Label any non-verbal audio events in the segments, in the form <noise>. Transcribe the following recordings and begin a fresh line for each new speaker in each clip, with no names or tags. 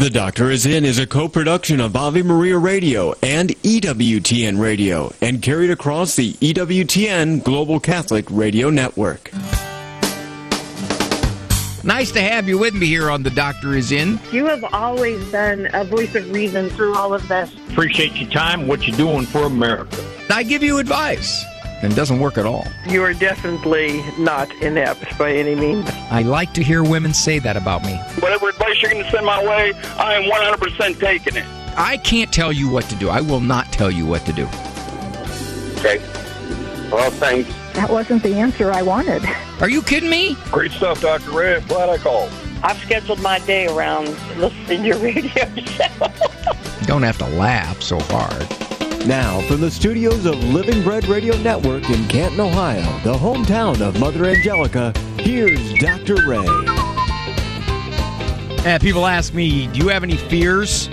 The Doctor is In is a co-production of Ave Maria Radio and EWTN Radio and carried across the EWTN Global Catholic Radio Network.
Nice to have you with me here on The Doctor is In.
You have always been a voice of reason through all of this.
Appreciate your time, what you're doing for America.
I give you advice and doesn't work at all.
You are definitely not inept by any means.
I like to hear women say that about me.
Whatever advice you're going to send my way, I am 100% taking it.
I can't tell you what to do. I will not tell you what to do.
Okay. Well, thanks.
That wasn't the answer I wanted.
Are you kidding me?
Great stuff, Dr. Ray. I'm glad I called.
I've scheduled my day around listening to your radio <laughs> show.
Don't have to laugh so hard.
Now, from the studios of Living Bread Radio Network in Canton, Ohio, the hometown of Mother Angelica, here's Dr. Ray.
Uh, people ask me, do you have any fears?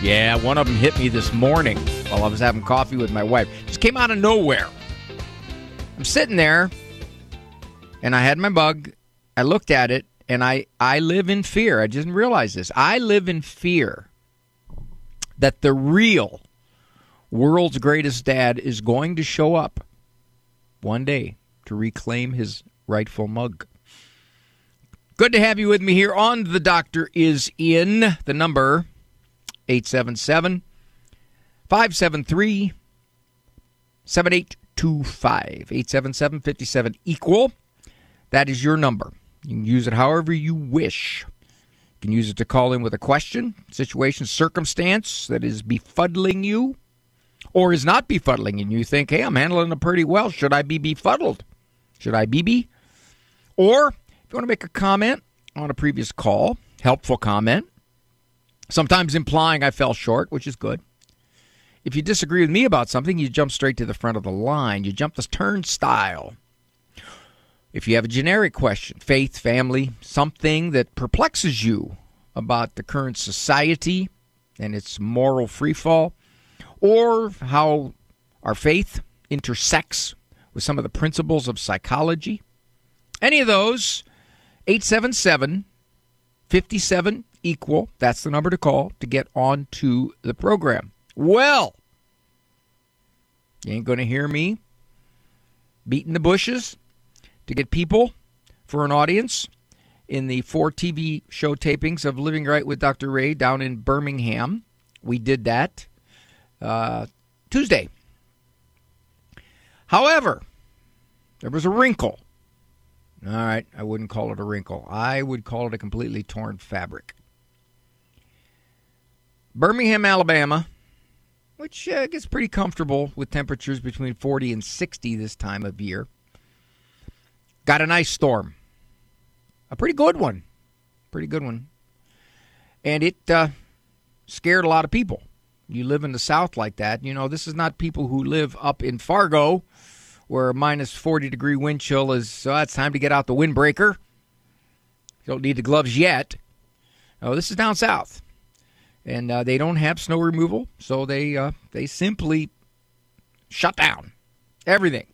Yeah, one of them hit me this morning while I was having coffee with my wife. Just came out of nowhere. I'm sitting there, and I had my bug. I looked at it, and I, I live in fear. I didn't realize this. I live in fear that the real world's greatest dad is going to show up one day to reclaim his rightful mug. Good to have you with me here on The Doctor is In. The number 877 573 7825. 877 57 equal. That is your number. You can use it however you wish. You can use it to call in with a question, situation, circumstance that is befuddling you or is not befuddling and you think, hey, I'm handling it pretty well. Should I be befuddled? Should I be be? Or if you want to make a comment on a previous call, helpful comment, sometimes implying I fell short, which is good. If you disagree with me about something, you jump straight to the front of the line. You jump the turnstile. If you have a generic question, faith, family, something that perplexes you about the current society and its moral freefall, or how our faith intersects with some of the principles of psychology. Any of those, 877 57 equal. That's the number to call to get on to the program. Well, you ain't going to hear me beating the bushes to get people for an audience in the four TV show tapings of Living Right with Dr. Ray down in Birmingham. We did that uh, Tuesday. However, there was a wrinkle. All right, I wouldn't call it a wrinkle. I would call it a completely torn fabric. Birmingham, Alabama, which uh, gets pretty comfortable with temperatures between 40 and 60 this time of year, got an ice storm. A pretty good one. Pretty good one. And it uh, scared a lot of people you live in the South like that, you know, this is not people who live up in Fargo where minus 40 degree wind chill is, so it's time to get out the windbreaker. You don't need the gloves yet. Oh, this is down south. And uh, they don't have snow removal, so they uh, they simply shut down everything.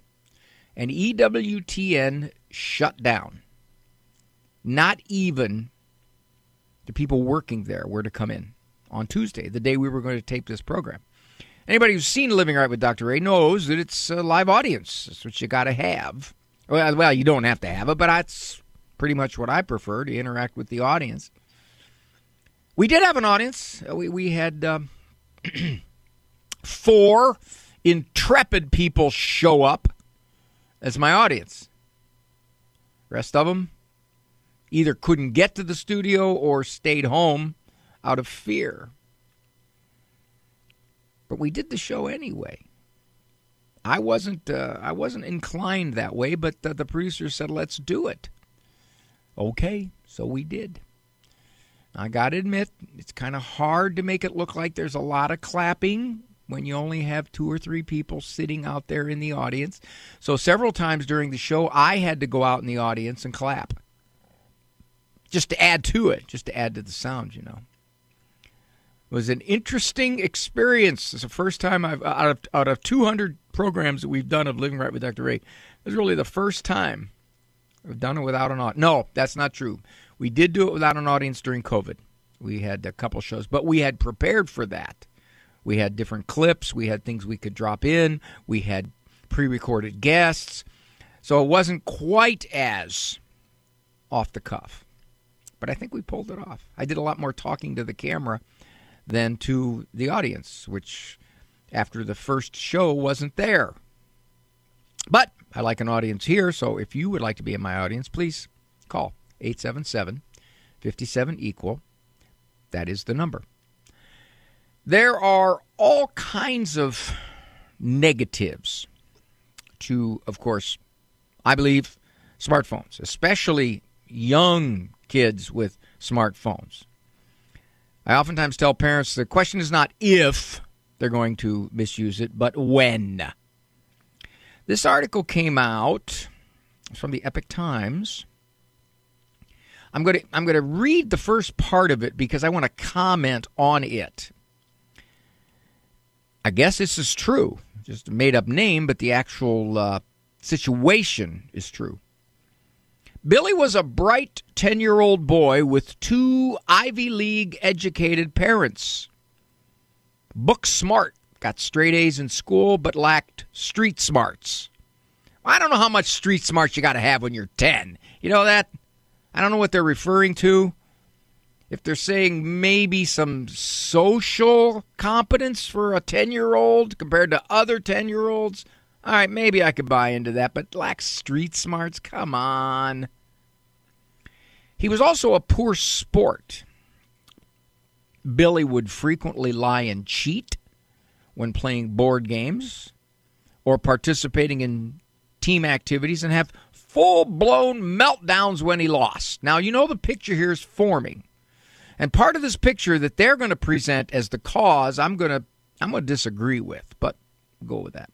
And EWTN shut down. Not even the people working there were to come in on Tuesday, the day we were going to tape this program. Anybody who's seen Living Right with Dr. Ray knows that it's a live audience. That's what you got to have. Well, well, you don't have to have it, but that's pretty much what I prefer to interact with the audience. We did have an audience. Uh, we, we had um, <clears throat> four intrepid people show up as my audience. Rest of them either couldn't get to the studio or stayed home out of fear. But we did the show anyway. I wasn't uh, I wasn't inclined that way, but uh, the producer said, "Let's do it." Okay, so we did. I got to admit, it's kind of hard to make it look like there's a lot of clapping when you only have two or three people sitting out there in the audience. So several times during the show, I had to go out in the audience and clap. Just to add to it, just to add to the sound, you know was an interesting experience. It's the first time I've out of out of 200 programs that we've done of Living Right with Dr. Ray. It was really the first time I've done it without an audience. No, that's not true. We did do it without an audience during COVID. We had a couple shows, but we had prepared for that. We had different clips, we had things we could drop in, we had pre recorded guests. So it wasn't quite as off the cuff. But I think we pulled it off. I did a lot more talking to the camera than to the audience, which after the first show wasn't there. But I like an audience here, so if you would like to be in my audience, please call 877 57 equal. That is the number. There are all kinds of negatives to, of course, I believe, smartphones, especially young kids with smartphones. I oftentimes tell parents the question is not if they're going to misuse it, but when. This article came out from the Epoch Times. I'm going to I'm going to read the first part of it because I want to comment on it. I guess this is true. Just a made up name, but the actual uh, situation is true. Billy was a bright 10 year old boy with two Ivy League educated parents. Book smart, got straight A's in school, but lacked street smarts. I don't know how much street smarts you got to have when you're 10. You know that? I don't know what they're referring to. If they're saying maybe some social competence for a 10 year old compared to other 10 year olds, all right, maybe I could buy into that, but lack street smarts? Come on. He was also a poor sport. Billy would frequently lie and cheat when playing board games or participating in team activities and have full blown meltdowns when he lost. Now, you know the picture here is forming. And part of this picture that they're going to present as the cause, I'm going to I'm going to disagree with, but go with that.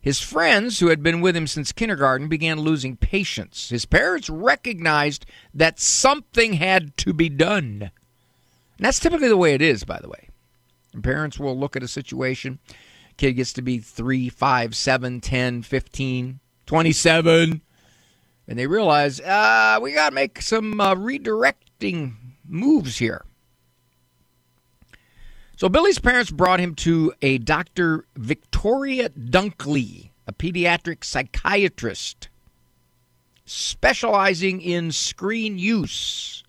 His friends, who had been with him since kindergarten, began losing patience. His parents recognized that something had to be done. And that's typically the way it is, by the way. And parents will look at a situation, kid gets to be 3, 5, 7, 10, 15, 27, and they realize, uh, we got to make some uh, redirecting moves here. So Billy's parents brought him to a Dr. Victoria Dunckley, a pediatric psychiatrist specializing in screen use.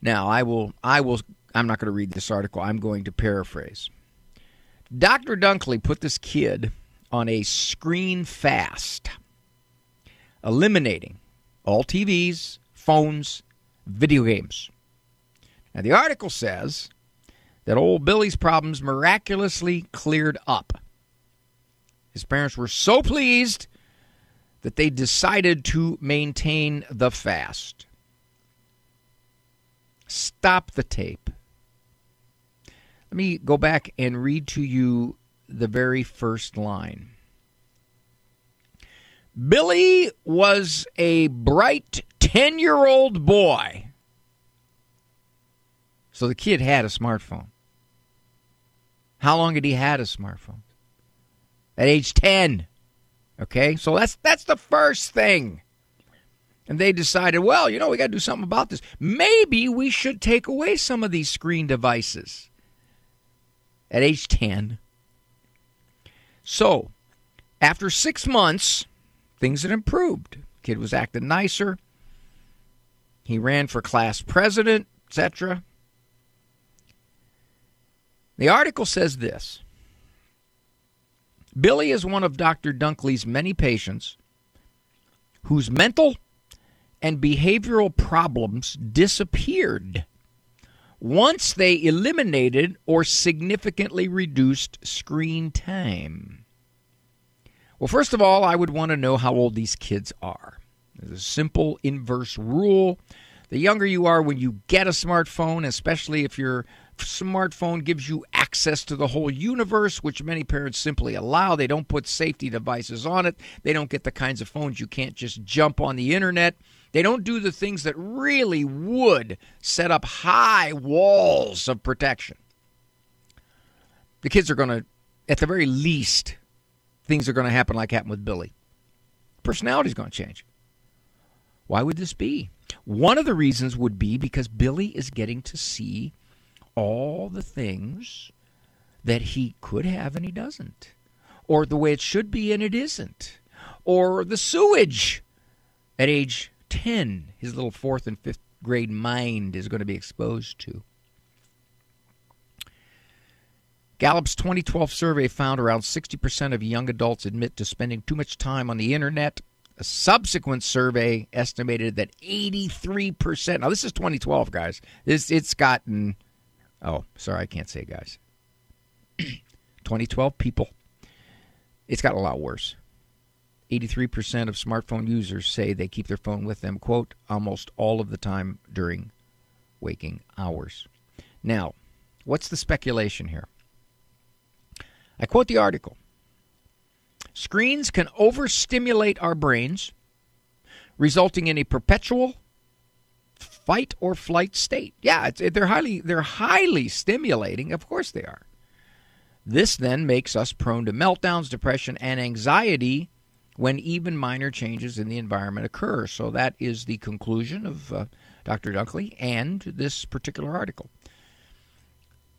Now, I will I will I'm not going to read this article. I'm going to paraphrase. Dr. Dunckley put this kid on a screen fast, eliminating all TVs, phones, video games. Now, the article says that old Billy's problems miraculously cleared up. His parents were so pleased that they decided to maintain the fast. Stop the tape. Let me go back and read to you the very first line. Billy was a bright 10 year old boy. So the kid had a smartphone. How long had he had a smartphone? At age 10. Okay? So that's that's the first thing. And they decided, well, you know, we got to do something about this. Maybe we should take away some of these screen devices at age 10. So, after six months, things had improved. Kid was acting nicer. He ran for class president, etc. The article says this Billy is one of Dr. Dunckley's many patients whose mental and behavioral problems disappeared once they eliminated or significantly reduced screen time. Well, first of all, I would want to know how old these kids are. There's a simple inverse rule. The younger you are when you get a smartphone, especially if your smartphone gives you access to the whole universe, which many parents simply allow. They don't put safety devices on it. They don't get the kinds of phones you can't just jump on the internet. They don't do the things that really would set up high walls of protection. The kids are going to, at the very least, things are going to happen like happened with Billy. Personality's going to change. Why would this be? One of the reasons would be because Billy is getting to see all the things that he could have and he doesn't, or the way it should be and it isn't, or the sewage at age 10, his little fourth and fifth grade mind is going to be exposed to. Gallup's 2012 survey found around 60% of young adults admit to spending too much time on the internet. A subsequent survey estimated that 83%. Now, this is 2012, guys. This It's gotten. Oh, sorry, I can't say guys. <clears throat> 2012 people. It's got a lot worse. 83% of smartphone users say they keep their phone with them, quote, almost all of the time during waking hours. Now, what's the speculation here? I quote the article Screens can overstimulate our brains, resulting in a perpetual fight or flight state. Yeah, they're highly they're highly stimulating. Of course they are. This then makes us prone to meltdowns, depression, and anxiety when even minor changes in the environment occur. So that is the conclusion of uh, Dr. Dunckley and this particular article.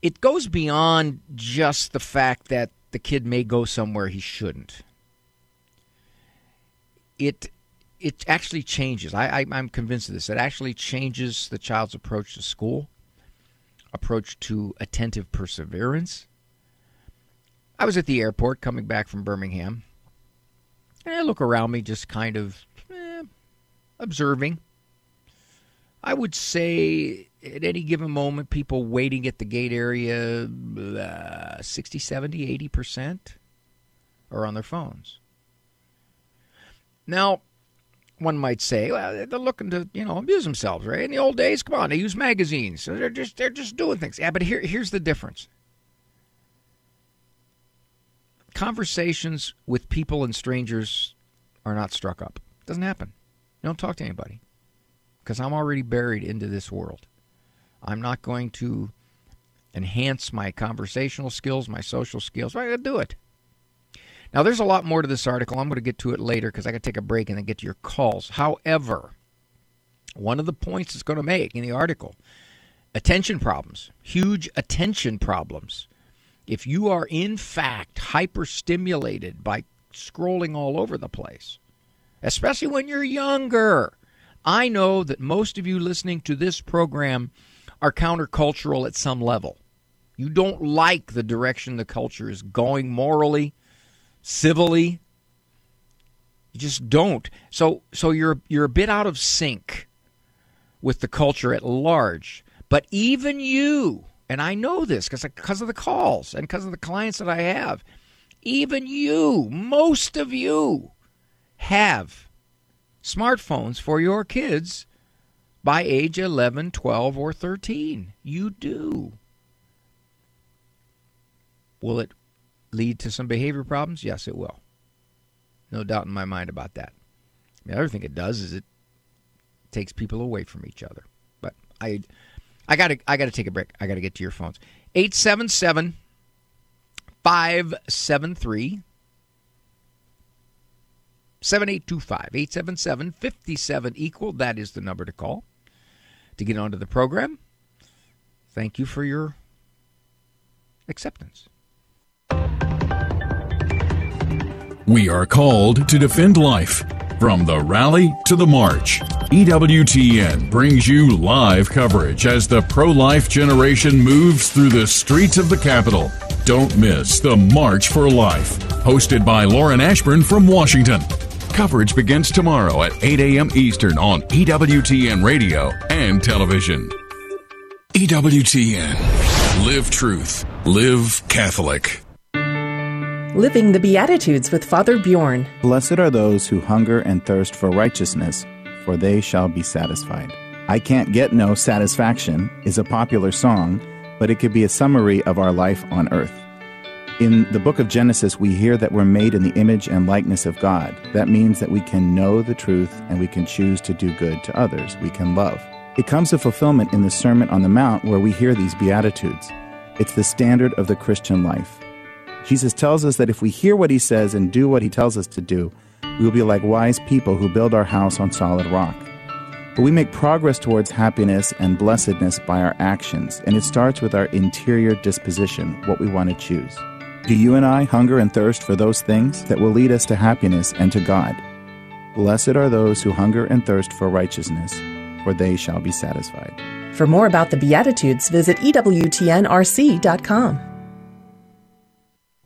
It goes beyond just the fact that the kid may go somewhere he shouldn't. It it actually changes. I, I I'm convinced of this. It actually changes the child's approach to school, approach to attentive perseverance. I was at the airport coming back from Birmingham and I look around me, just kind of eh, observing. I would say at any given moment, people waiting at the gate area, uh, 60, 70, 80% are on their phones. Now, one might say, well, they're looking to, you know, amuse themselves, right? In the old days, come on, they use magazines. So they're just they're just doing things. Yeah, but here here's the difference conversations with people and strangers are not struck up. Doesn't happen. You don't talk to anybody because I'm already buried into this world. I'm not going to enhance my conversational skills, my social skills. I do it. Now, there's a lot more to this article. I'm going to get to it later because I got to take a break and then get to your calls. However, one of the points it's going to make in the article attention problems, huge attention problems if you are in fact hyperstimulated by scrolling all over the place, especially when you're younger, I know that most of you listening to this program are countercultural at some level. You don't like the direction the culture is going morally, civilly. You just don't. So so you're you're a bit out of sync with the culture at large. But even you and I know this because because of the calls and because of the clients that I have. Even you, most of you, have smartphones for your kids by age 11, 12, or 13. You do. Will it lead to some behavior problems? Yes, it will. No doubt in my mind about that. The other thing it does is it takes people away from each other. But I I got to I got to take a break. I got to get to your phones. 877 573 7825 877 57 equal. That is the number to call to get onto the program. Thank you for your acceptance.
We are called to defend life from the rally to the march. EWTN brings you live coverage as the pro life generation moves through the streets of the capital. Don't miss the March for Life, hosted by Lauren Ashburn from Washington. Coverage begins tomorrow at 8 a.m. Eastern on EWTN radio and television. EWTN. Live truth. Live Catholic.
Living the Beatitudes with Father Bjorn.
Blessed are those who hunger and thirst for righteousness for they shall be satisfied. I Can't Get No Satisfaction is a popular song, but it could be a summary of our life on earth. In the book of Genesis, we hear that we're made in the image and likeness of God. That means that we can know the truth and we can choose to do good to others. We can love. It comes to fulfillment in the Sermon on the Mount where we hear these Beatitudes. It's the standard of the Christian life. Jesus tells us that if we hear what he says and do what he tells us to do, we will be like wise people who build our house on solid rock. But we make progress towards happiness and blessedness by our actions, and it starts with our interior disposition, what we want to choose. Do you and I hunger and thirst for those things that will lead us to happiness and to God? Blessed are those who hunger and thirst for righteousness, for they shall be satisfied.
For more about the Beatitudes, visit EWTNRC.com.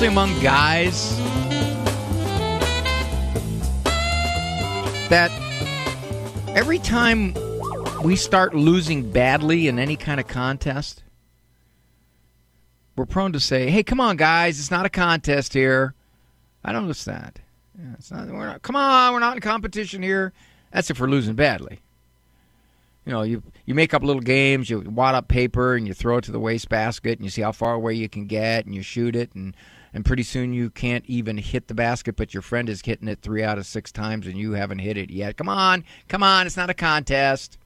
especially among guys, that every time we start losing badly in any kind of contest, we're prone to say, "Hey, come on, guys! It's not a contest here." I noticed that. Yeah, it's not. We're not. Come on, we're not in competition here. That's if we're losing badly. You know, you you make up little games. You wad up paper and you throw it to the wastebasket, and you see how far away you can get, and you shoot it, and and pretty soon you can't even hit the basket, but your friend is hitting it three out of six times, and you haven't hit it yet. Come on, come on! It's not a contest.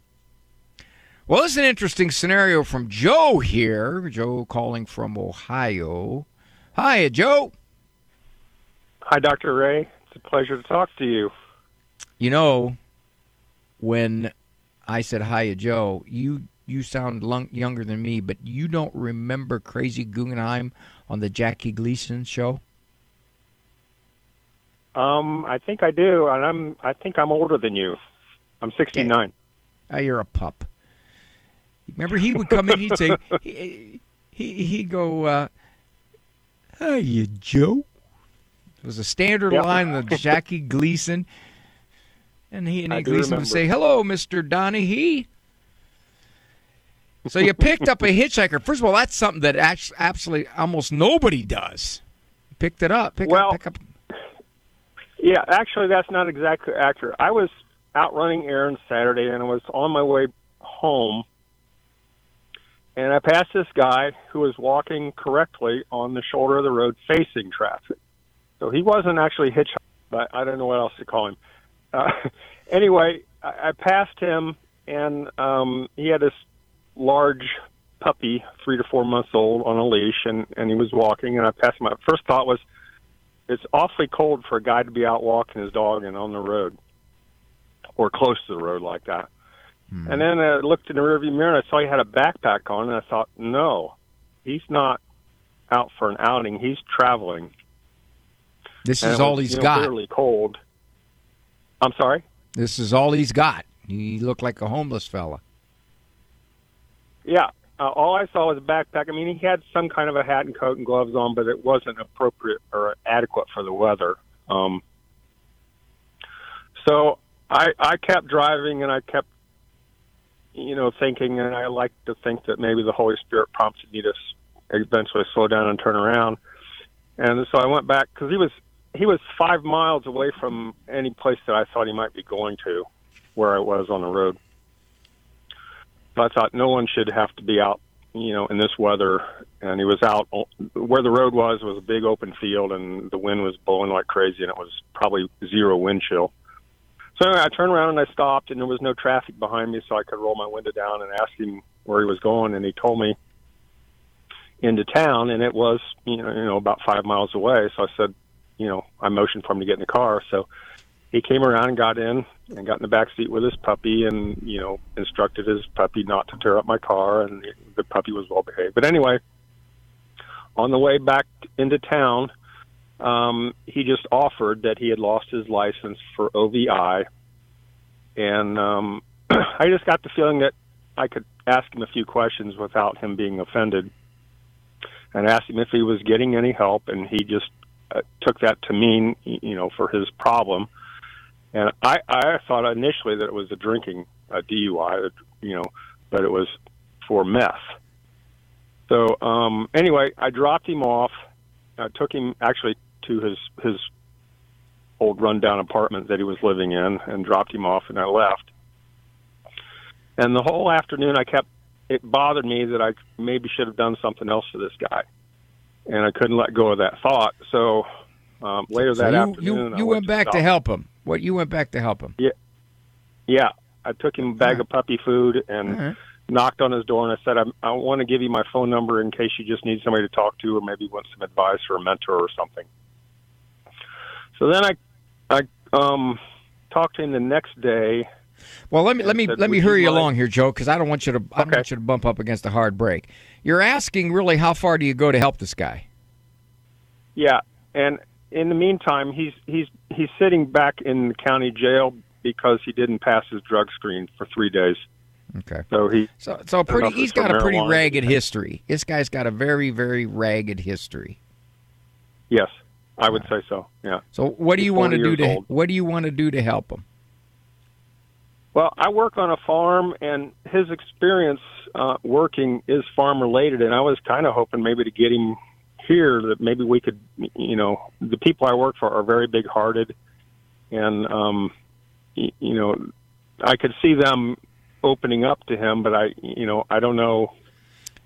Well, this is an interesting scenario from Joe here. Joe calling from Ohio. Hi, Joe.
Hi, Dr. Ray. It's a pleasure to talk to you.
You know, when I said, "Hiya, Joe." You you sound long, younger than me, but you don't remember Crazy Guggenheim on the Jackie Gleason show?
Um, I think I do, and I'm I think I'm older than you. I'm 69.
Oh, you're a pup. Remember, he would come in. He'd say, <laughs> he, he he'd go, uh, "Hiya, Joe." It was a standard line of Jackie Gleason. And he and he Gleason would say, "Hello, Mister Donahue." So you picked up a hitchhiker. First of all, that's something that actually, absolutely almost nobody does. Picked it up. Pick
Well-
up. Pick up.
Yeah, actually, that's not exactly accurate. I was out running errands Saturday, and I was on my way home, and I passed this guy who was walking correctly on the shoulder of the road facing traffic. So he wasn't actually hitchhiking, but I don't know what else to call him. Uh, <laughs> anyway, I, I passed him, and um, he had this large puppy, three to four months old, on a leash, and, and he was walking, and I passed him. My first thought was, it's awfully cold for a guy to be out walking his dog and on the road or close to the road like that. Hmm. And then I looked in the rearview mirror and I saw he had a backpack on, and I thought, no, he's not out for an outing. He's traveling.
This
And
is
it
all
was,
he's
you know,
got.
Bitterly cold. I'm sorry.
This is all he's got. He looked like a homeless fella.
Yeah. Uh, all I saw was a backpack. I mean, he had some kind of a hat and coat and gloves on, but it wasn't appropriate or adequate for the weather. Um, so I I kept driving and I kept, you know, thinking, and I like to think that maybe the Holy Spirit prompted me to eventually slow down and turn around. And so I went back because he was he was five miles away from any place that I thought he might be going to, where I was on the road. I thought no one should have to be out, you know, in this weather. And he was out where the road was was a big open field, and the wind was blowing like crazy, and it was probably zero wind chill. So anyway, I turned around and I stopped, and there was no traffic behind me, so I could roll my window down and ask him where he was going, and he told me into town, and it was you know you know about five miles away. So I said, you know, I motioned for him to get in the car. So he came around and got in and got in the back seat with his puppy and you know instructed his puppy not to tear up my car and the puppy was well behaved. But anyway on the way back into town um he just offered that he had lost his license for OVI and um <clears throat> I just got the feeling that I could ask him a few questions without him being offended and asked him if he was getting any help. And he just uh, took that to mean you know for his problem and I, I thought initially that it was a drinking a DUI, you know, but it was for meth. So um, anyway, I dropped him off. I took him actually to his his old rundown apartment that he was living in, and dropped him off, and I left. And the whole afternoon, I kept it bothered me that I maybe should have done something else for this guy, and I couldn't let go of that thought. So um, later
So
that
you,
afternoon,
you,
I
you
went
went back to
South-
help him. What you went back to help him?
Yeah, yeah. I took him a bag of puppy food and
right.
knocked on his door, and I said, I, I want to give you my phone number in case you just need somebody to talk to, or maybe want some advice or a mentor or something. So then I, I um, talked to him the next day.
Well, let me let me
said,
let me hurry you
mind-"
along here, Joe, because I don't want you to I don't want you to bump up against a hard break. You're asking really how far do you go to help this guy?
Yeah, and in the meantime, he's he's he's sitting back in the county jail because he didn't pass his drug screen for three days.
Okay.
So he
So so a
I don't know
pretty he's got a pretty
marijuana.
ragged history. This guy's got a very very ragged history.
yes, I would say so. Yeah.
So what do you want to do to
old.
what do you want to do to help him?
Well, I work on a farm, and his experience uh, working is farm related, and I was kind of hoping maybe to get him here that maybe we could, you know, the people I work for are very big hearted, and um, y- you know, I could see them opening up to him, but I, you know, I don't know.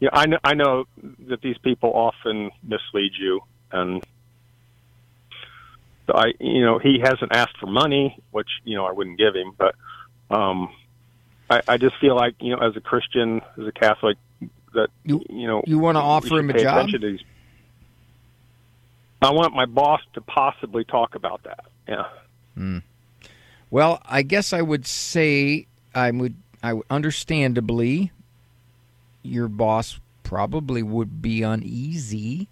Yeah, I know, I know that these people often mislead you, and I, you know, he hasn't asked for money, which you know I wouldn't give him, but um, I, I just feel like you know, as a Christian, as a Catholic, that
You-
you know,
you wanna offer him a job?
these- I want my boss to possibly talk about that. Yeah.
Well, I guess I would say I would I would understandably your boss probably would be uneasy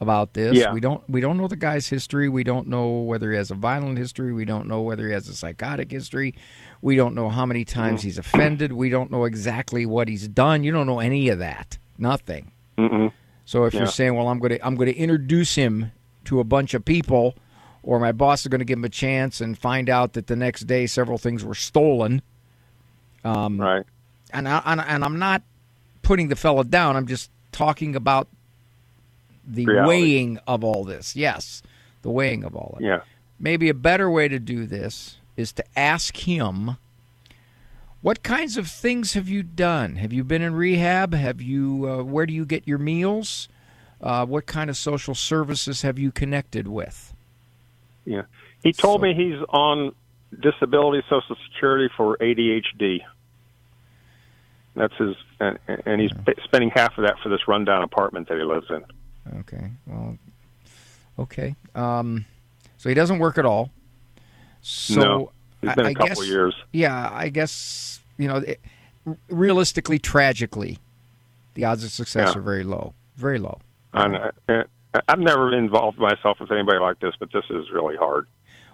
about this.
Yeah.
We don't we don't know the guy's history. We don't know whether he has a violent history. We don't know whether he has a psychotic history. We don't know how many times
Mm-hmm.
he's offended. We don't know exactly what he's done. You don't know any of that. Nothing.
Mm-mm.
So if
Yeah.
you're saying, "Well, I'm going to I'm going to introduce him to a bunch of people," or my boss is going to give him a chance and find out that the next day several things were stolen, um,
Right.
and I, and, and I'm not putting the fella down. I'm just talking about the
Reality.
weighing of all this. Yes, the weighing of all of it.
Yeah.
Maybe a better way to do this is to ask him. What kinds of things have you done? Have you been in rehab? Have you? Uh, where do you get your meals? Uh, what kind of social services have you connected with?
Yeah. He told
So-
me he's on disability Social Security for ADHD. That's his, and, and he's spending half of that for this rundown apartment that he lives in.
Okay. Well, okay. Um, so he doesn't work at all. So
no, it's been
I-
a
I
couple
guess-
years.
Yeah, I guess you know, it, realistically, tragically, the odds of success
Yeah.
are very low. Very low.
And uh, I've never involved myself with anybody like this, but this is really hard.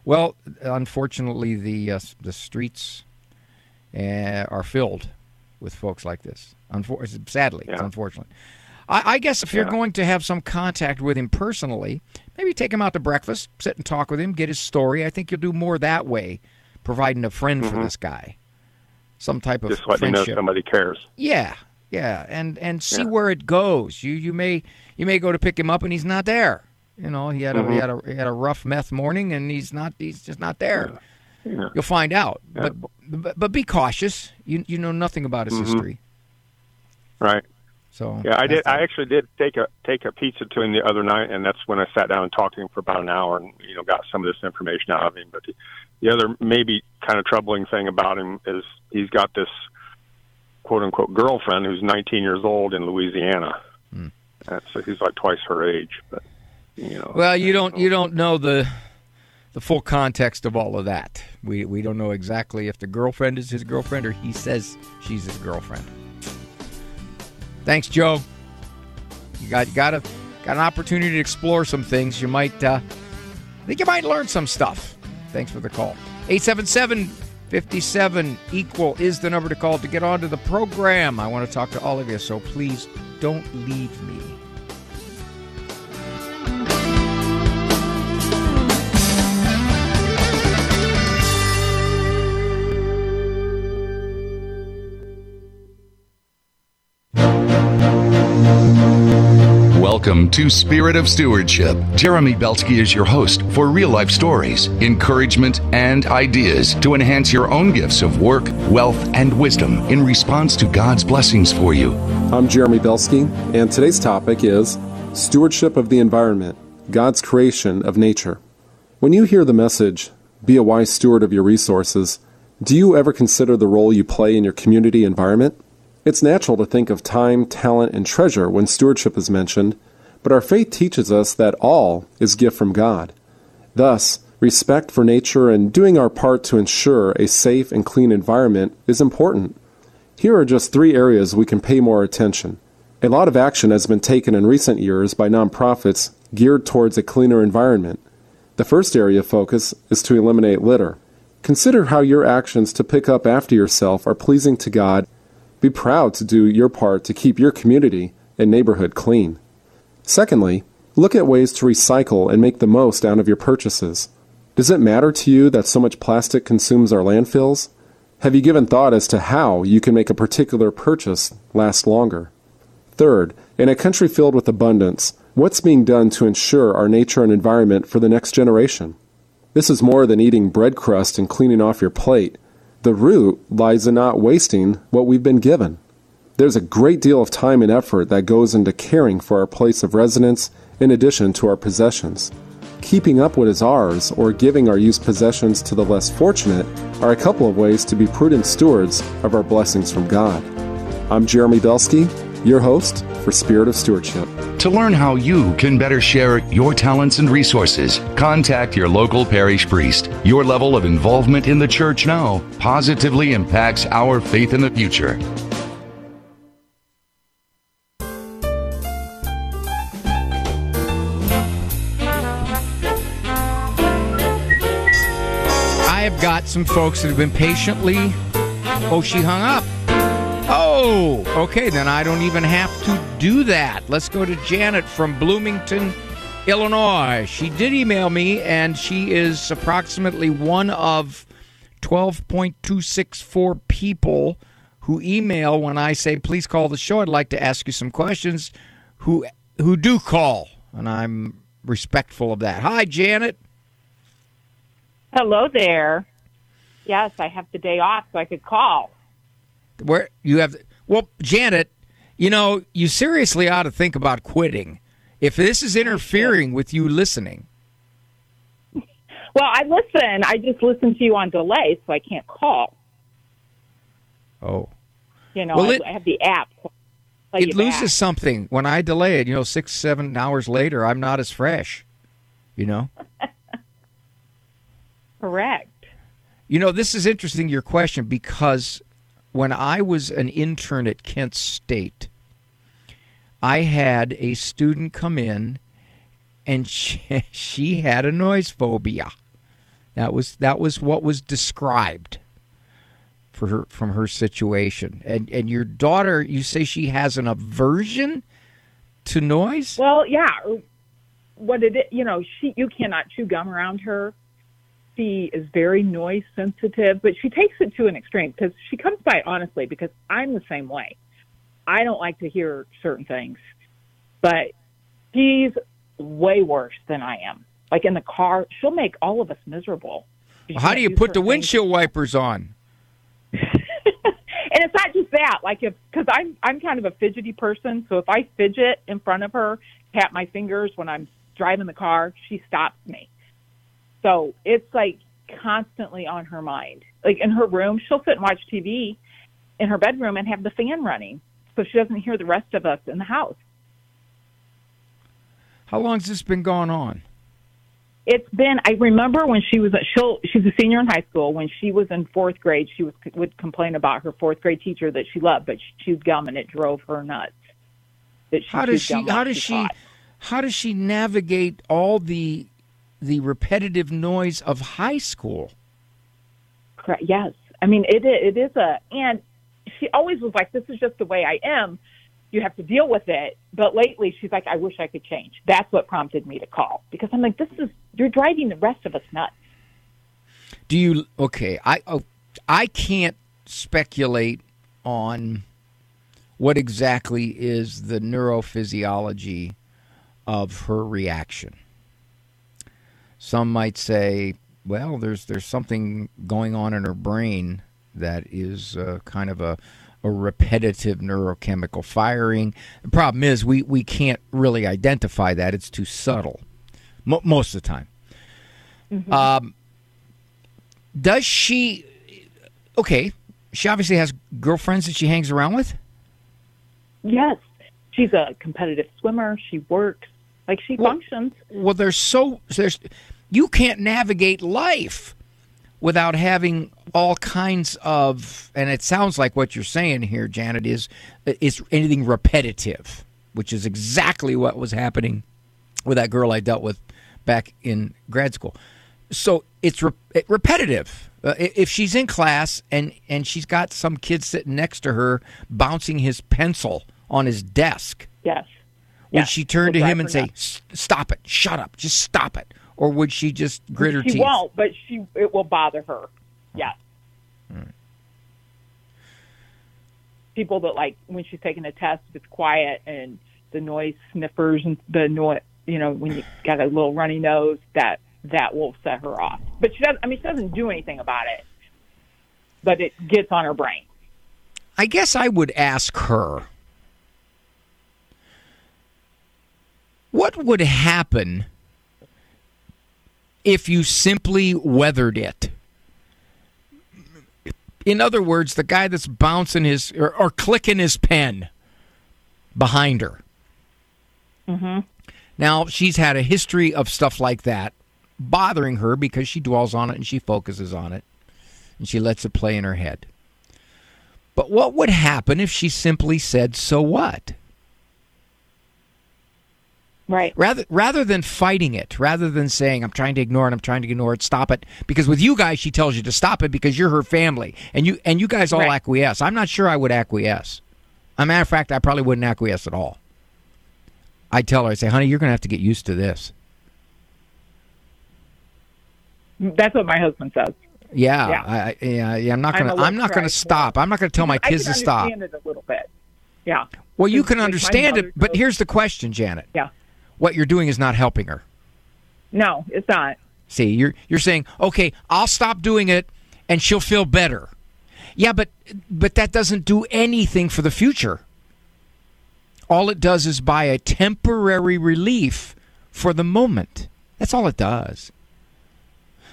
Well, unfortunately, the uh, the streets uh, are filled with folks like this. Unfor- sadly, it's
Yeah.
unfortunate. I, I guess if you're
Yeah.
going to have some contact with him personally, maybe take him out to breakfast, sit and talk with him, get his story. I think you'll do more that way, providing a friend for
Mhm.
this guy, some type of
Just let me know somebody cares.
Yeah, yeah, and and see
Yeah.
where it goes. You you may you may go to pick him up and he's not there. You know, he had a he
Mhm.
had a he had a rough meth morning and he's not he's just not there.
Yeah.
You'll find out,
Yeah.
but, but but be cautious. You you know nothing about his
Mhm.
history,
Right.
so
Yeah, I did.
that's-
I actually did take a take a pizza to him the other night, and that's when I sat down and talked to him for about an hour, and you know, got some of this information out of him. But the, the other maybe kind of troubling thing about him is he's got this quote unquote girlfriend who's 19 years old in Louisiana. Uh, so he's like twice her age, but you know.
Well, you don't you don't know the the full context of all of that. We we don't know exactly if the girlfriend is his girlfriend or he says she's his girlfriend. Thanks, Joe. You got got a got an opportunity to explore some things. You might uh, I think you might learn some stuff. Thanks for the call. 877 57 equal is the number to call to get onto the program. I want to talk to all of you, so please don't leave me.
Welcome to Spirit of Stewardship. Jeremy Belsky is your host for real life stories, encouragement, and ideas to enhance your own gifts of work, wealth, and wisdom in response to God's blessings for you.
I'm Jeremy Belsky, and today's topic is Stewardship of the Environment God's Creation of Nature. When you hear the message, Be a wise steward of your resources, do you ever consider the role you play in your community environment? It's natural to think of time, talent, and treasure when stewardship is mentioned, but our faith teaches us that all is gift from God. Thus, respect for nature and doing our part to ensure a safe and clean environment is important. Here are just three areas we can pay more attention. A lot of action has been taken in recent years by nonprofits geared towards a cleaner environment. The first area of focus is to eliminate litter. Consider how your actions to pick up after yourself are pleasing to God be proud to do your part to keep your community and neighborhood clean. Secondly, look at ways to recycle and make the most out of your purchases. Does it matter to you that so much plastic consumes our landfills? Have you given thought as to how you can make a particular purchase last longer? Third, in a country filled with abundance, what's being done to ensure our nature and environment for the next generation? This is more than eating bread crust and cleaning off your plate. The root lies in not wasting what we've been given. There's a great deal of time and effort that goes into caring for our place of residence in addition to our possessions. Keeping up what is ours or giving our used possessions to the less fortunate are a couple of ways to be prudent stewards of our blessings from God. I'm Jeremy Belsky, your host for Spirit of Stewardship.
To learn how you can better share your talents and resources, contact your local parish priest. Your level of involvement in the church now positively impacts our faith in the future.
Got some folks that have been patiently. Oh, she hung up. Oh, okay, then I don't even have to do that. Let's go to Janet from Bloomington, Illinois. She did email me, and she is approximately one of 12.264 people who email when I say, please call the show. I'd like to ask you some questions who, who do call, and I'm respectful of that. Hi, Janet.
Hello there. Yes, I have the day off, so I could call.
Where you have well, Janet, you know, you seriously ought to think about quitting if this is interfering with you listening.
Well, I listen. I just listen to you on delay, so I can't call.
Oh,
You know,
Well,
I,
it-
I have the app.
It loses
back.
something when I delay it. You know, six, seven hours later, I'm not as fresh. You know, <laughs>
Correct.
You know, this is interesting. Your question because when I was an intern at Kent State, I had a student come in, and <laughs> she, she had a noise phobia. That was that was what was described for her from her situation. And and your daughter, you say she has an aversion to noise.
Well, yeah. What it is, you know, she you cannot chew gum around her. She is very noise sensitive, but she takes it to an extreme because she comes by it honestly. Because I'm the same way. I don't like to hear certain things, but she's way worse than I am. Like in the car, she'll make all of us miserable. She
How do you put the
things.
windshield wipers on? <laughs>
and it's not just that like if because i'm i'm kind of a fidgety person so if i fidget in front of her tap my fingers when i'm driving the car she stops me so it's like constantly on her mind like in her room she'll sit and watch tv in her bedroom and have the fan running so she doesn't hear the rest of us in the house
How long's this been going on?
It's been. I remember when she was. She'll. She's a senior in high school. When she was in fourth grade, she was would complain about her fourth grade teacher that she loved, but she chewed gum and it drove her nuts. That she
How does she? How does she?
taught.
How does she navigate all the the repetitive noise of high school?
Correct. Yes. I mean, it it is a. And she always was like, "This is just the way I am. You have to deal with it." But lately, she's like, "I wish I could change." That's what prompted me to call because I'm like, "This is you're driving the rest of us nuts."
Do you? Okay, I oh, I can't speculate on what exactly is the neurophysiology of her reaction. Some might say, well, there's there's something going on in her brain that is uh, kind of a, a repetitive neurochemical firing. The problem is we, we can't really identify that; it's too subtle mo- most of the time. Mm-hmm. Um, does she? Okay, she obviously has girlfriends that she hangs around with.
Yes, she's a competitive swimmer. She works like she
well,
functions.
Well, there's so there's you can't navigate life without having all kinds of and it sounds like what you're saying here Janet is is anything repetitive which is exactly what was happening with that girl I dealt with back in grad school. So it's re- repetitive. Uh, if she's in class and and she's got some kid sitting next to her bouncing his pencil on his desk
yes.
would
yes.
she turn to him and say stop it. Shut up. Just stop it or would she just grit her
she
teeth?
She won't, but she it will bother her. Yes.
Hmm.
People that like when she's taking a test, it's quiet and the noise sniffers and the noise, you know, when you got a little runny nose, that that will set her off. But she doesn't. I mean, she doesn't do anything about it, but it gets on her brain.
I guess I would ask her. What would happen if you simply weathered it. In other words, the guy that's bouncing his or, or clicking his pen behind her.
Mm-hmm.
Now, she's had a history of stuff like that bothering her because she dwells on it and she focuses on it and she lets it play in her head. But what would happen if she simply said, So what?
Right.
Rather rather than fighting it, rather than saying I'm trying to ignore it, I'm trying to ignore it, stop it. Because with you guys, she tells you to stop it because you're her family, and you and you guys all
right.
acquiesce. I'm not sure I would acquiesce. As a matter of fact, I probably wouldn't acquiesce at all. I'd tell her, I say, honey, you're going to have to get used to this.
That's what my husband says.
Yeah,
Yeah.
I, yeah, yeah. I'm not gonna. I'm not going to stop. I'm not going to tell my
I
kids to stop.
understand it a little bit. Yeah.
Well, you can understand it, but here's the question, Janet.
Yeah.
What you're doing is not helping her.
No, it's not.
See, you're you're saying, okay, I'll stop doing it, and she'll feel better. Yeah, but but that doesn't do anything for the future. All it does is buy a temporary relief for the moment. That's all it does.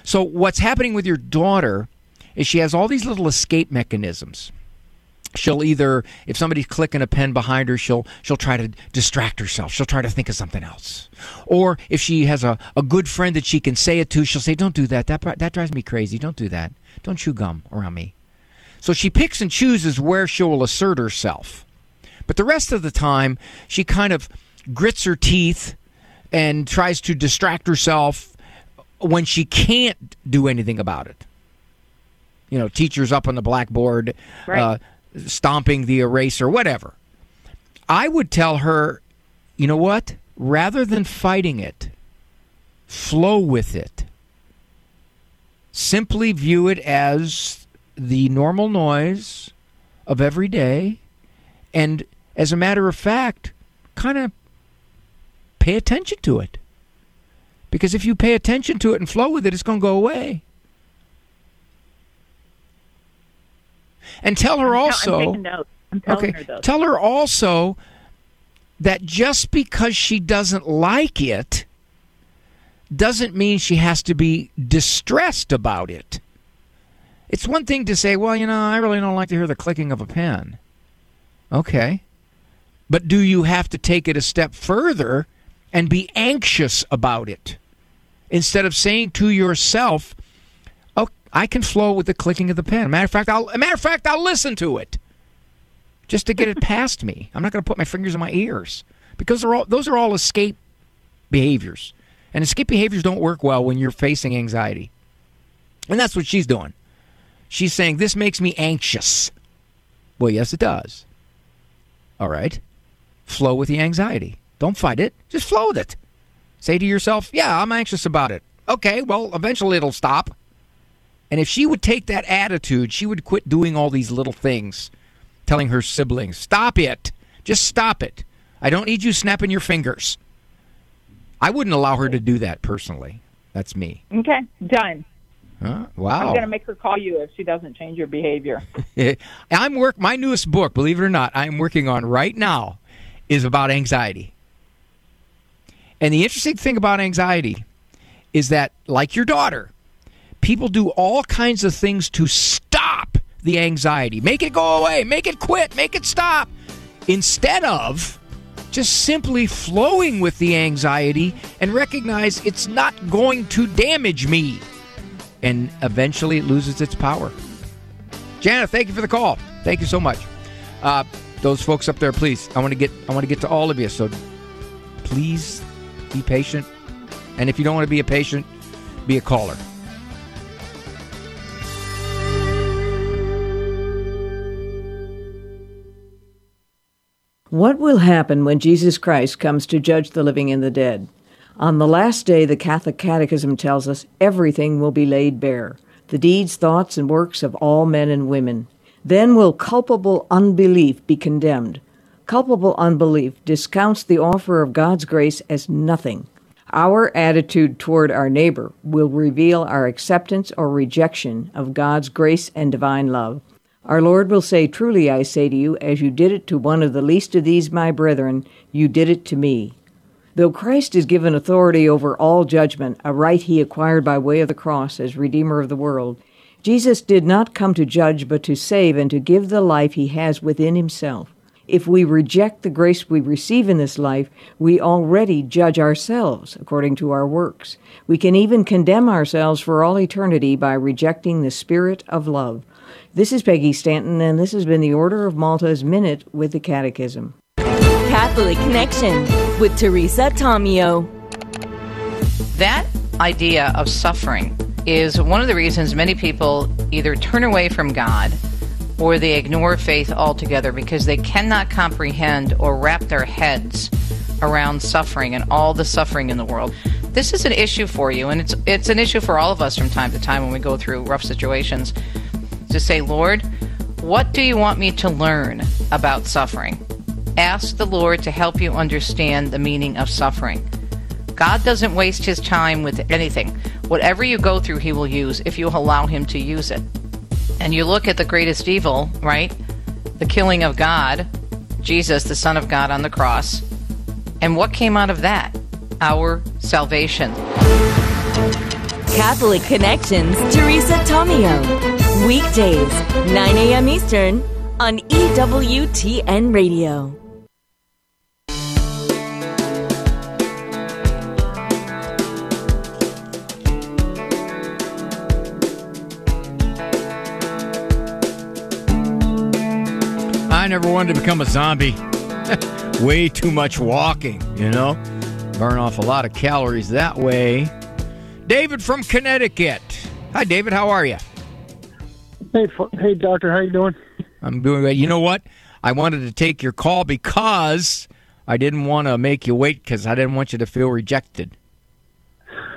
So what's happening with your daughter is she has all these little escape mechanisms. She'll either, if somebody's clicking a pen behind her, she'll she'll try to distract herself. She'll try to think of something else. Or if she has a, a good friend that she can say it to, she'll say, "Don't do that. That that drives me crazy. Don't do that. Don't chew gum around me." So she picks and chooses where she will assert herself. But the rest of the time, she kind of grits her teeth and tries to distract herself when she can't do anything about it. You know, teachers up on the blackboard,
Right.
uh, stomping the eraser, whatever. I would tell her, you know what? Rather than fighting it, flow with it. Simply view it as the normal noise of every day. And as a matter of fact, kind of pay attention to it. Because if you pay attention to it and flow with it, it's going to go away. And tell her
I'm
also.
taking notes. I'm telling
okay.
her.
Tell her also that just because she doesn't like it doesn't mean she has to be distressed about it. It's one thing to say, well, you know, I really don't like to hear the clicking of a pen. Okay. But do you have to take it a step further and be anxious about it? Instead of saying to yourself, I can flow with the clicking of the pen. Matter of fact, I'll, matter of fact, I'll listen to it just to get it past me. I'm not going to put my fingers in my ears because they're all, those are all escape behaviors. And escape behaviors don't work well when you're facing anxiety. And that's what she's doing. She's saying, This makes me anxious. Well, yes, it does. All right. Flow with the anxiety. Don't fight it, just flow with it. Say to yourself, Yeah, I'm anxious about it. Okay, well, eventually it'll stop. And if she would take that attitude, she would quit doing all these little things, telling her siblings, Stop it. Just stop it. I don't need you snapping your fingers. I wouldn't allow her to do that personally. That's me.
Okay, done.
Huh? Wow.
I'm going to make her call you if she doesn't change your behavior. <laughs>
I'm work my newest book, believe it or not, I'm working on right now is about anxiety. And the interesting thing about anxiety is that like your daughter, people do all kinds of things to stop the anxiety. Make it go away, make it quit, make it stop instead of just simply flowing with the anxiety and recognize it's not going to damage me. And eventually it loses its power. Janet, thank you for the call. Thank you so much. Uh, those folks up there, please. I want to get I want to get to all of you. So please be patient. And if you don't want to be a patient, be a caller.
What will happen when Jesus Christ comes to judge the living and the dead? On the last day, the Catholic Catechism tells us everything will be laid bare the deeds, thoughts, and works of all men and women. Then will culpable unbelief be condemned. Culpable unbelief discounts the offer of God's grace as nothing. Our attitude toward our neighbor will reveal our acceptance or rejection of God's grace and divine love. Our Lord will say, Truly I say to you, as you did it to one of the least of these my brethren, you did it to me. Though Christ is given authority over all judgment, a right he acquired by way of the cross as Redeemer of the world, Jesus did not come to judge, but to save and to give the life he has within himself. If we reject the grace we receive in this life, we already judge ourselves according to our works. We can even condemn ourselves for all eternity by rejecting the spirit of love. This is Peggy Stanton, and this has been the Order of Malta's Minute with the Catechism.
Catholic Connection with Teresa Tomeo.
That idea of suffering is one of the reasons many people either turn away from God or they ignore faith altogether because they cannot comprehend or wrap their heads around suffering and all the suffering in the world. This is an issue for you, and it's it's an issue for all of us from time to time when we go through rough situations. To say, Lord, what do you want me to learn about suffering? Ask the Lord to help you understand the meaning of suffering. God doesn't waste his time with anything. Whatever you go through, he will use if you allow him to use it. And you look at the greatest evil, right? The killing of God, Jesus, the Son of God on the cross. And what came out of that? Our salvation.
Catholic Connections, Teresa Tomeo. Weekdays, 9 a.m. Eastern on EWTN Radio.
Never wanted to become a zombie. <laughs> Way too much walking, you know? Burn off a lot of calories that way. David from Connecticut. Hi, David. How are you?
Hey, hey, doctor, how you doing?
I'm doing great. You know what? I wanted to take your call because I didn't want to make you wait because I didn't want you to feel rejected.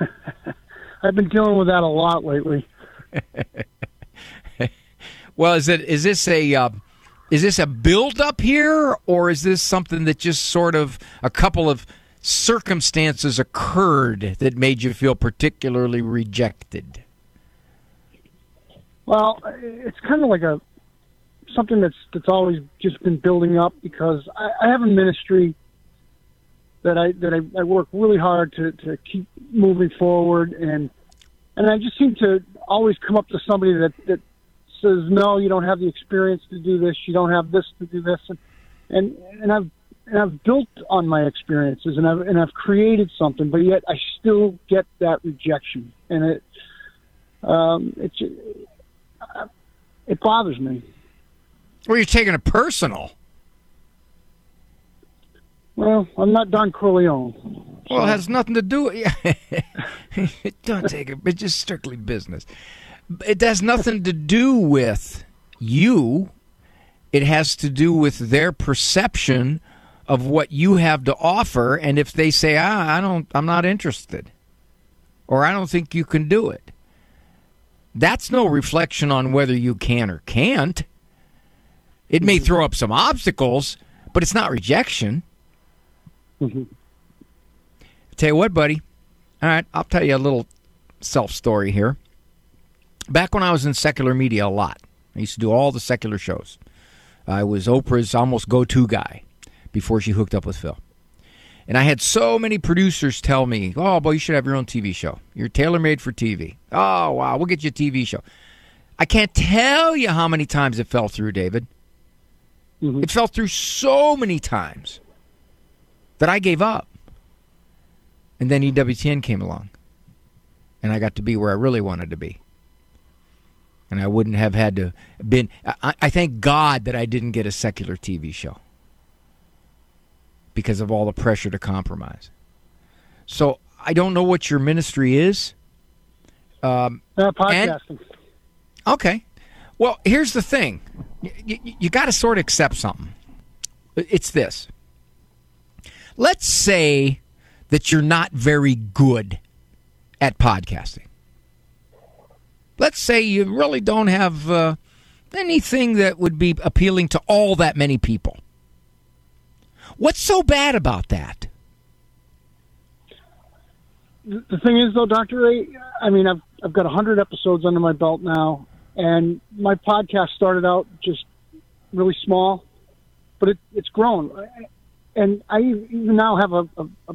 <laughs>
I've been dealing with that a lot lately. <laughs>
Well, is it is this a uh, is this a build up here, or is this something that just sort of a couple of circumstances occurred that made you feel particularly rejected?
Well, it's kind of like a something that's that's always just been building up because I, I have a ministry that I that I, I work really hard to to keep moving forward and and I just seem to always come up to somebody that that says no you don't have the experience to do this you don't have this to do this and and, and I've and I've built on my experiences and I've and I've created something but yet I still get that rejection and it um it's it bothers me.
Well, you're taking it personal.
Well, I'm not Don Corleone.
Well, it has nothing to do. With... <laughs> don't take it. It's just strictly business. It has nothing to do with you. It has to do with their perception of what you have to offer, and if they say, "Ah, I don't, I'm not interested," or "I don't think you can do it," that's no reflection on whether you can or can't. It may throw up some obstacles, but it's not rejection. Tell you what, buddy. All right, I'll tell you a little self story here. Back when I was in secular media a lot, I used to do all the secular shows. I was Oprah's almost go to guy before she hooked up with Phil. And I had so many producers tell me, oh, boy, you should have your own TV show. You're tailor made for TV. Oh, wow, we'll get you a TV show. I can't tell you how many times it fell through, David. Mm-hmm. It fell through so many times that I gave up. And then EWTN came along. And I got to be where I really wanted to be. And I wouldn't have had to been I, I thank God that I didn't get a secular TV show because of all the pressure to compromise. So I don't know what your ministry is.
Um, uh, podcasting. And,
okay. Well, here's the thing you, you, you got to sort of accept something. It's this. Let's say that you're not very good at podcasting. Let's say you really don't have uh, anything that would be appealing to all that many people. What's so bad about that?
The thing is, though, Doctor Ray, I mean, I've I've got hundred episodes under my belt now, and my podcast started out just really small, but it, it's grown, and I even now have a a,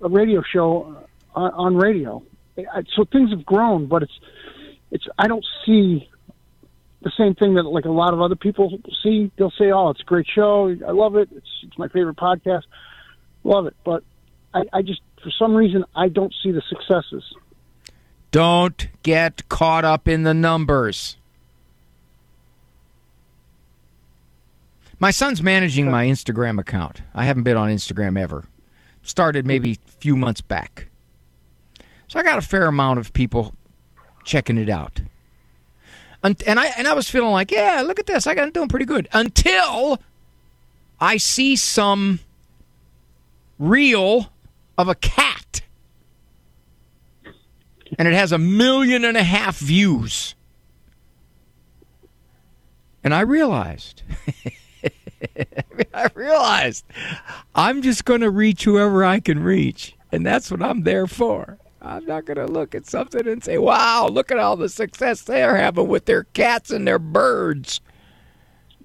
a radio show on radio. So things have grown, but it's it's I don't see the same thing that like a lot of other people see. They'll say, "Oh, it's a great show. I love it. It's it's my favorite podcast. Love it." But I, I just for some reason I don't see the successes.
Don't get caught up in the numbers. My son's managing my Instagram account. I haven't been on Instagram ever. Started maybe a few months back. So I got a fair amount of people checking it out. And, and I and I was feeling like, yeah, look at this. I got doing pretty good until I see some reel of a cat. And it has a million and a half views. And I realized <laughs> I realized I'm just going to reach whoever I can reach. And that's what I'm there for. I'm not going to look at something and say, wow, look at all the success they're having with their cats and their birds.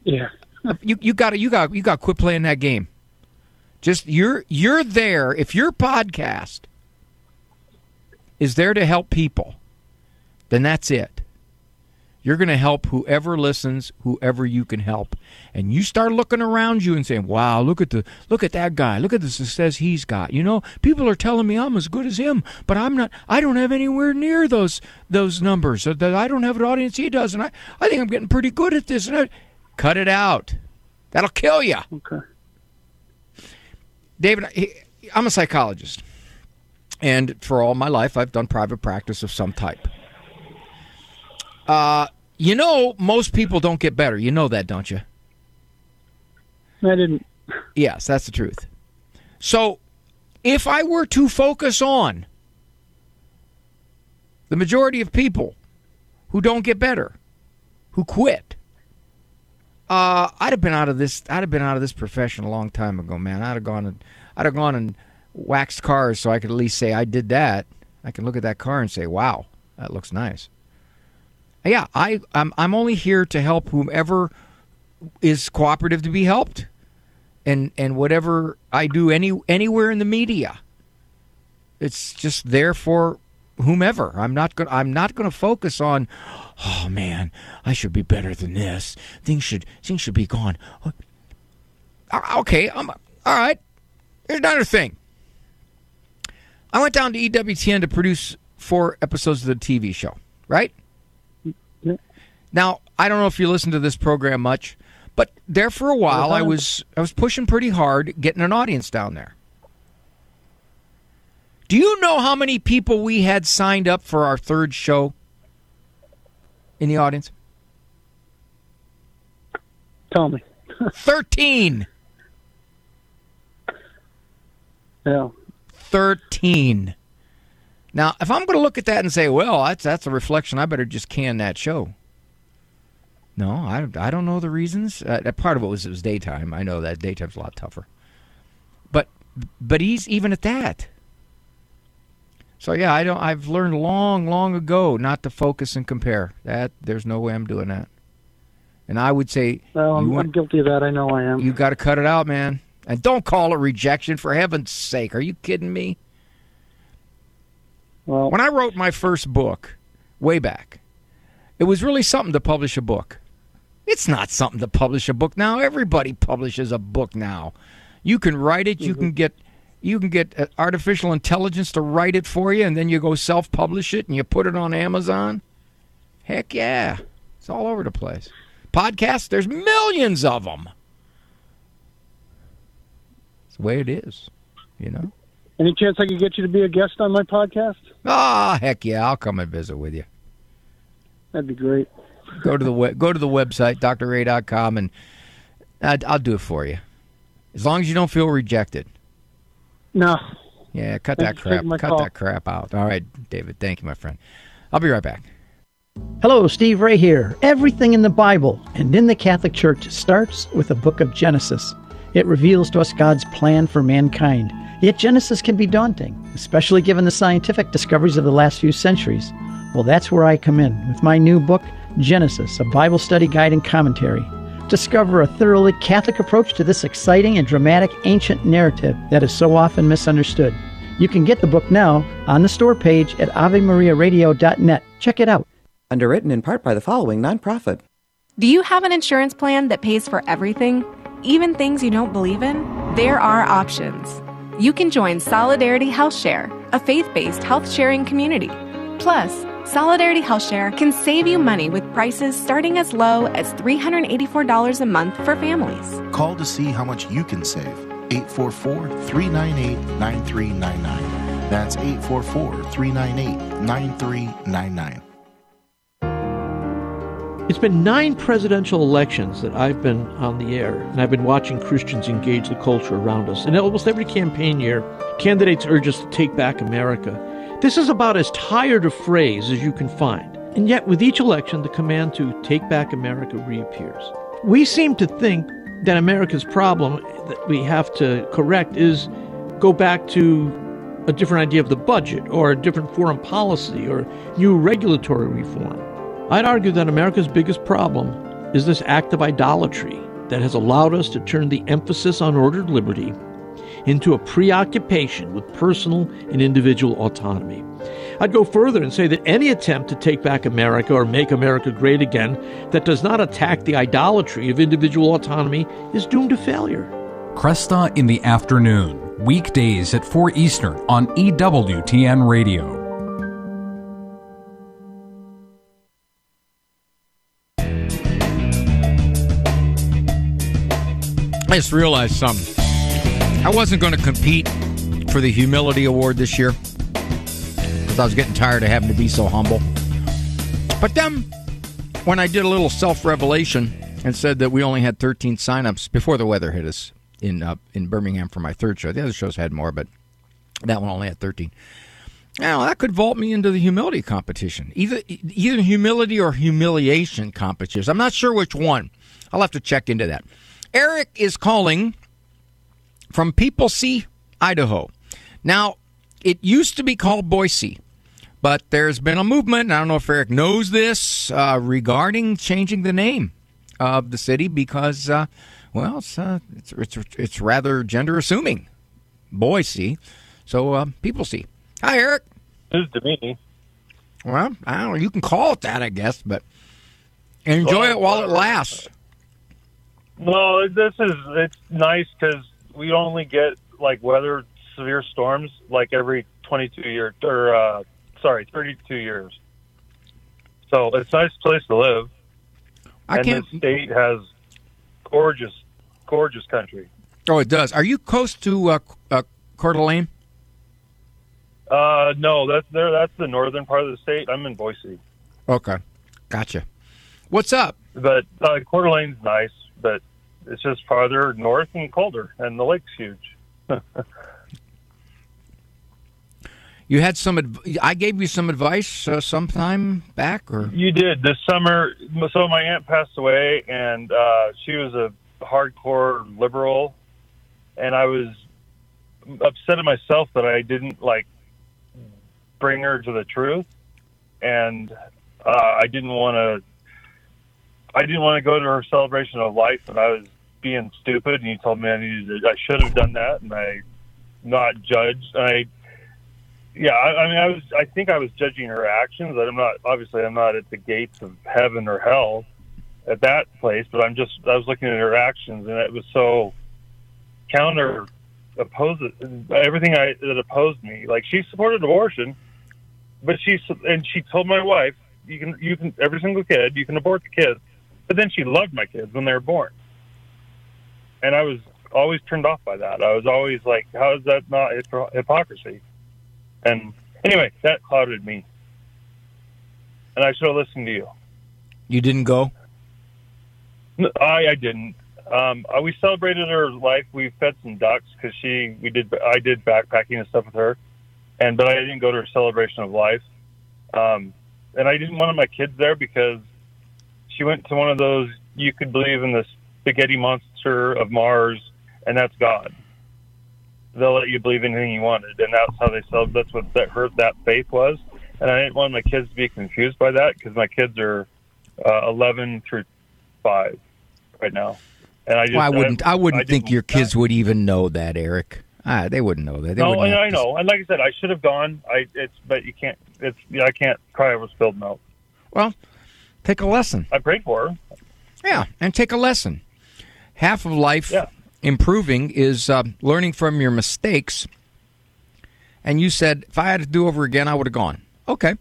Yeah. <laughs>
you you got to you got you got quit playing that game. Just you're you're there if your podcast is there to help people, then that's it. You're going to help whoever listens, whoever you can help. And you start looking around you and saying, "Wow, look at the look at that guy. Look at the success he's got." You know, people are telling me I'm as good as him, but I'm not I don't have anywhere near those those numbers. That I don't have an audience he does, and I I think I'm getting pretty good at this. And I, cut it out. That'll kill you.
Okay.
David, I'm a psychologist. And for all my life I've done private practice of some type. Uh, you know, most people don't get better. You know that, don't you?
I didn't.
Yes, that's the truth. So, if I were to focus on the majority of people who don't get better, who quit, uh, I'd have been out of this. I'd have been out of this profession a long time ago, man. I'd have gone and I'd have gone and waxed cars so I could at least say I did that. I can look at that car and say, "Wow, that looks nice." Yeah, I I'm I'm only here to help whomever is cooperative to be helped, and and whatever I do any anywhere in the media, it's just there for whomever. I'm not going. I'm not going to focus on. Oh man, I should be better than this. Things should things should be gone. Uh, okay, I'm all right. Here's another thing. I went down to EWTN to produce four episodes of the TV show. Right. Now, I don't know if you listen to this program much, but there for a while I was I was pushing pretty hard getting an audience down there. Do you know how many people we had signed up for our third show in the audience?
Tell me. <laughs>
13.
Yeah.
13. Now, if I'm going to look at that and say, well, that's that's a reflection, I better just can that show. No, I, I don't know the reasons. Uh, part of it was it was daytime. I know that daytime's a lot tougher. But but he's even at that. So yeah, I don't. I've learned long, long ago not to focus and compare. That there's no way I'm doing that. And I would say,
Well, I'm,
you
I'm guilty of that. I know I am.
You got to cut it out, man. And don't call it rejection for heaven's sake. Are you kidding me?
Well,
when I wrote my first book, way back, it was really something to publish a book. It's not something to publish a book now. Everybody publishes a book now. You can write it. You can get you can get uh, artificial intelligence to write it for you, and then you go self-publish it and you put it on Amazon. Heck yeah, it's all over the place. Podcasts, there's millions of them. It's the way it is, you know.
Any chance I could get you to be a guest on my podcast?
Ah, heck yeah, I'll come and visit with you.
That'd be great.
Go to the we- go to the website drray.com and I'd, I'll do it for you, as long as you don't feel rejected.
No.
Yeah, cut
Thanks
that crap. Cut
call.
that crap out. All right, David. Thank you, my friend. I'll be right back.
Hello, Steve Ray here. Everything in the Bible and in the Catholic Church starts with the book of Genesis. It reveals to us God's plan for mankind. Yet Genesis can be daunting, especially given the scientific discoveries of the last few centuries. Well, that's where I come in with my new book, Genesis, a Bible study guide and commentary. Discover a thoroughly Catholic approach to this exciting and dramatic ancient narrative that is so often misunderstood. You can get the book now on the store page at AveMariaRadio.net. Check it out.
Underwritten in part by the following nonprofit.
Do you have an insurance plan that pays for everything, even things you don't believe in? There are options. You can join Solidarity Health Share, a faith based health sharing community. Plus, Solidarity Health Share can save you money with prices starting as low as $384 a month for families.
Call to see how much you can save. 844 398 9399. That's 844 398 9399.
It's been nine presidential elections that I've been on the air, and I've been watching Christians engage the culture around us. And almost every campaign year, candidates urge us to take back America. This is about as tired a phrase as you can find. And yet, with each election, the command to take back America reappears. We seem to think that America's problem that we have to correct is go back to a different idea of the budget or a different foreign policy or new regulatory reform. I'd argue that America's biggest problem is this act of idolatry that has allowed us to turn the emphasis on ordered liberty into a preoccupation with personal and individual autonomy. I'd go further and say that any attempt to take back America or make America great again that does not attack the idolatry of individual autonomy is doomed to failure.
Kresta in the afternoon, weekdays at 4 Eastern on EWTN Radio.
I just realized something. I wasn't going to compete for the humility award this year because I was getting tired of having to be so humble. But then, when I did a little self revelation and said that we only had 13 signups before the weather hit us in uh, in Birmingham for my third show, the other shows had more, but that one only had 13. Now that could vault me into the humility competition, either either humility or humiliation competition. I'm not sure which one. I'll have to check into that. Eric is calling from Peoplesea, Idaho. Now, it used to be called Boise, but there's been a movement, and I don't know if Eric knows this, uh, regarding changing the name of the city because, uh, well, it's, uh, it's, it's, it's rather gender assuming. Boise. So, uh, Peoplesea. Hi, Eric.
News to me.
Well, I don't know. You can call it that, I guess, but enjoy
Well,
it while it lasts.
No, this is it's nice because we only get like weather severe storms like every 22 years or uh, sorry 32 years. So it's a nice place to live.
I
and
can't-
the state has gorgeous, gorgeous country.
Oh, it does. Are you close to uh, uh, Coeur d'Alene?
Uh, no, that's there. That's the northern part of the state. I'm in Boise,
Okay. Gotcha. What's up?
but uh, Coeur d'Alene's nice, but it's just farther north and colder, and the lake's huge. <laughs>
You had some. Adv- I gave you some advice uh, sometime back, or
You did this summer. So my aunt passed away, and uh, she was a hardcore liberal, and I was upset at myself that I didn't like
bring her to the truth, and uh, I didn't want to. I didn't want to go to her celebration of life, and I was being stupid. And you told me I needed. To, I should have done that, and I not judged. I yeah, I, I mean, I was. I think I was judging her actions. I'm not. Obviously, I'm not at the gates of heaven or hell at that place, but I'm just. I was looking at her actions, and it was so counter opposed everything I that opposed me. Like she supported abortion, but she and she told my wife, "You can, you can, every single kid, you can abort the kids." But then she loved my kids when they were born, and I was always turned off by that. I was always like, "How is that not hypocrisy?" And anyway, that clouded me. And I should have listened to you.
You didn't go?
No, I, I didn't. Um, uh, we celebrated her life. We fed some ducks because she, we did, I did backpacking and stuff with her, and but I didn't go to her celebration of life. Um, and I didn't want my kids there because she went to one of those. You could believe in the spaghetti monster of Mars, and that's God they'll let you believe anything you wanted, and that's how they sell. That's what that hurt that faith was. And I didn't want my kids to be confused by that because my kids are uh, 11 through five right now. And I just,
well, I wouldn't. I, I wouldn't
I
think your kids would even know that, Eric. Ah, they wouldn't know that. They
no,
and
I know. And like I said, I should have gone. I it's but you can't. It's I can't cry over spilled milk.
Well, take a lesson.
I prayed for her.
Yeah, and take a lesson. Half of life yeah improving is uh, learning from your mistakes. And you said, if I had to do over again, I would have gone. Okay.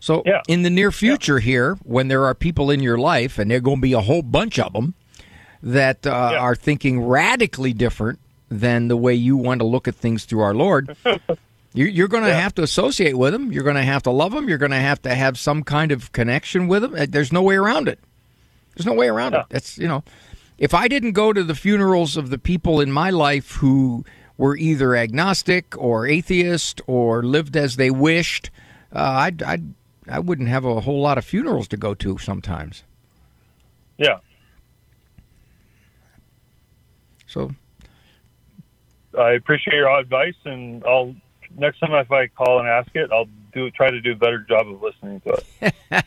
So
yeah.
in the near future yeah. here, when there are people in your life, and there are going to be a whole bunch of them that uh, yeah. are thinking radically different than the way you want to look at things through our Lord, <laughs> you're going to have to associate with them. You're going to have to love them. You're going to have to have some kind of connection with them. Uh, there's no way around it. There's no way around it. That's you know if I didn't go to the funerals of the people in my life who were either agnostic or atheist or lived as they wished, uh, I'd, I'd, I wouldn't have a whole lot of funerals to go to sometimes.
Yeah.
So
I appreciate your advice, and I'll next time if I call and ask it, I'll do try to do a better job of listening to
it.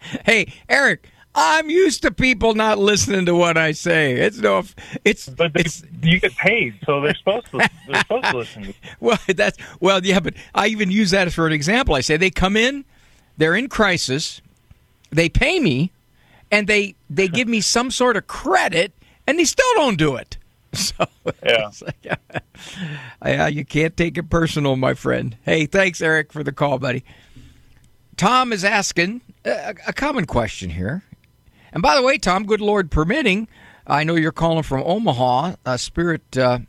<laughs> hey, Eric, I'm used to people not listening to what I say. It's no, it's
but they,
it's,
you get paid, so they're supposed to they're supposed to listen. <laughs>
well, that's well, yeah, but I even use that as for an example. I say they come in, they're in crisis, they pay me, and they they give me some sort of credit, and they still don't do it. <laughs> So
yeah,
like, <laughs> yeah, you can't take it personal, my friend. Hey, thanks, Eric, for the call, buddy. Tom is asking a, a common question here. And by the way, Tom, good Lord permitting, I know you're calling from Omaha, uh, Spirit uh,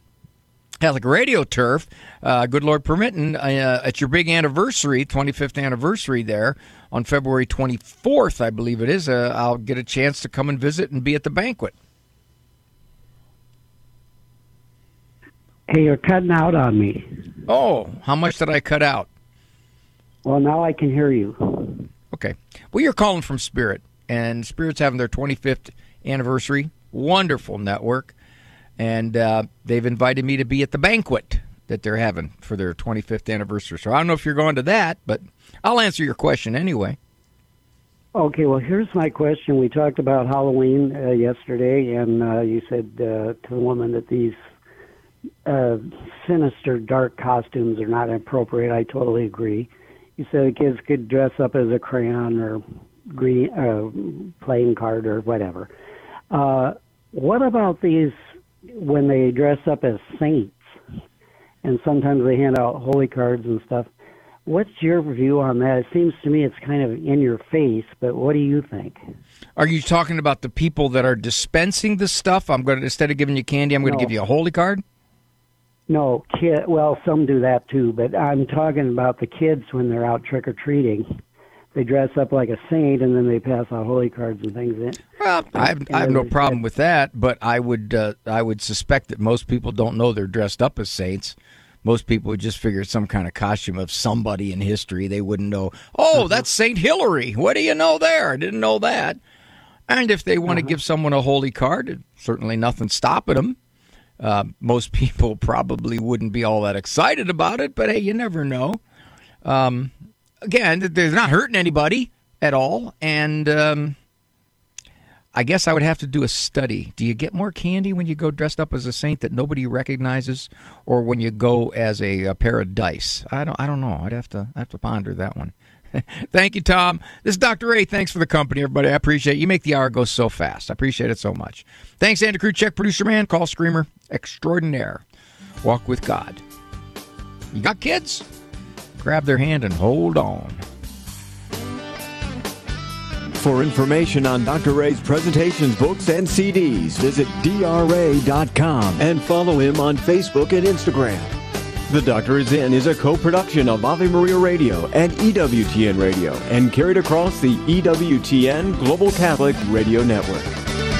Catholic Radio Turf. Uh, good Lord permitting, uh, at your big anniversary, 25th anniversary there on February 24th, I believe it is, uh, I'll get a chance to come and visit and be at the banquet.
Hey, you're cutting out on me.
Oh, how much did I cut out?
Well, now I can hear you.
Okay. Well, you're calling from Spirit and Spirit's having their 25th anniversary. Wonderful network, and uh, they've invited me to be at the banquet that they're having for their 25th anniversary. So I don't know if you're going to that, but I'll answer your question anyway.
Okay, well, here's my question. We talked about Halloween uh, yesterday, and uh, you said uh, to the woman that these uh, sinister, dark costumes are not appropriate. I totally agree. You said the kids could dress up as a crayon or green uh, playing card or whatever. Uh, what about these when they dress up as saints and sometimes they hand out holy cards and stuff? What's your view on that? It seems to me it's kind of in your face, but what do you think?
Are you talking about the people that are dispensing the stuff? I'm going to instead of giving you candy, I'm going no. to give you a holy card.
No, kid. Well, some do that too, but I'm talking about the kids when they're out trick or treating they dress up like a saint and then they pass out holy cards and things. In.
Well, I have, I have no problem with that, but I would uh, I would suspect that most people don't know they're dressed up as saints. Most people would just figure it's some kind of costume of somebody in history. They wouldn't know. Oh, uh-huh. that's Saint Hilary. What do you know there? I didn't know that. And if they want uh-huh. to give someone a holy card, certainly nothing stopping them. Uh, most <laughs> people probably wouldn't be all that excited about it, but hey, you never know. Um, again, they're not hurting anybody at all, and um, I guess I would have to do a study. Do you get more candy when you go dressed up as a saint that nobody recognizes, or when you go as a, a pair of dice? I don't. I don't know. I'd have to. I have to ponder that one. <laughs> Thank you, Tom. This is Dr. Ray. Thanks for the company, everybody. I appreciate it. You make the hour go so fast. I appreciate it so much. Thanks, Andy Kruchek, producer man, call screamer extraordinaire. Walk with God. You got kids? Grab their hand and hold on.
For information on Dr. Ray's presentations, books, and CDs, visit drray.com and follow him on Facebook and Instagram. The Doctor is In is a co-production of Ave Maria Radio and EWTN Radio and carried across the EWTN Global Catholic Radio Network.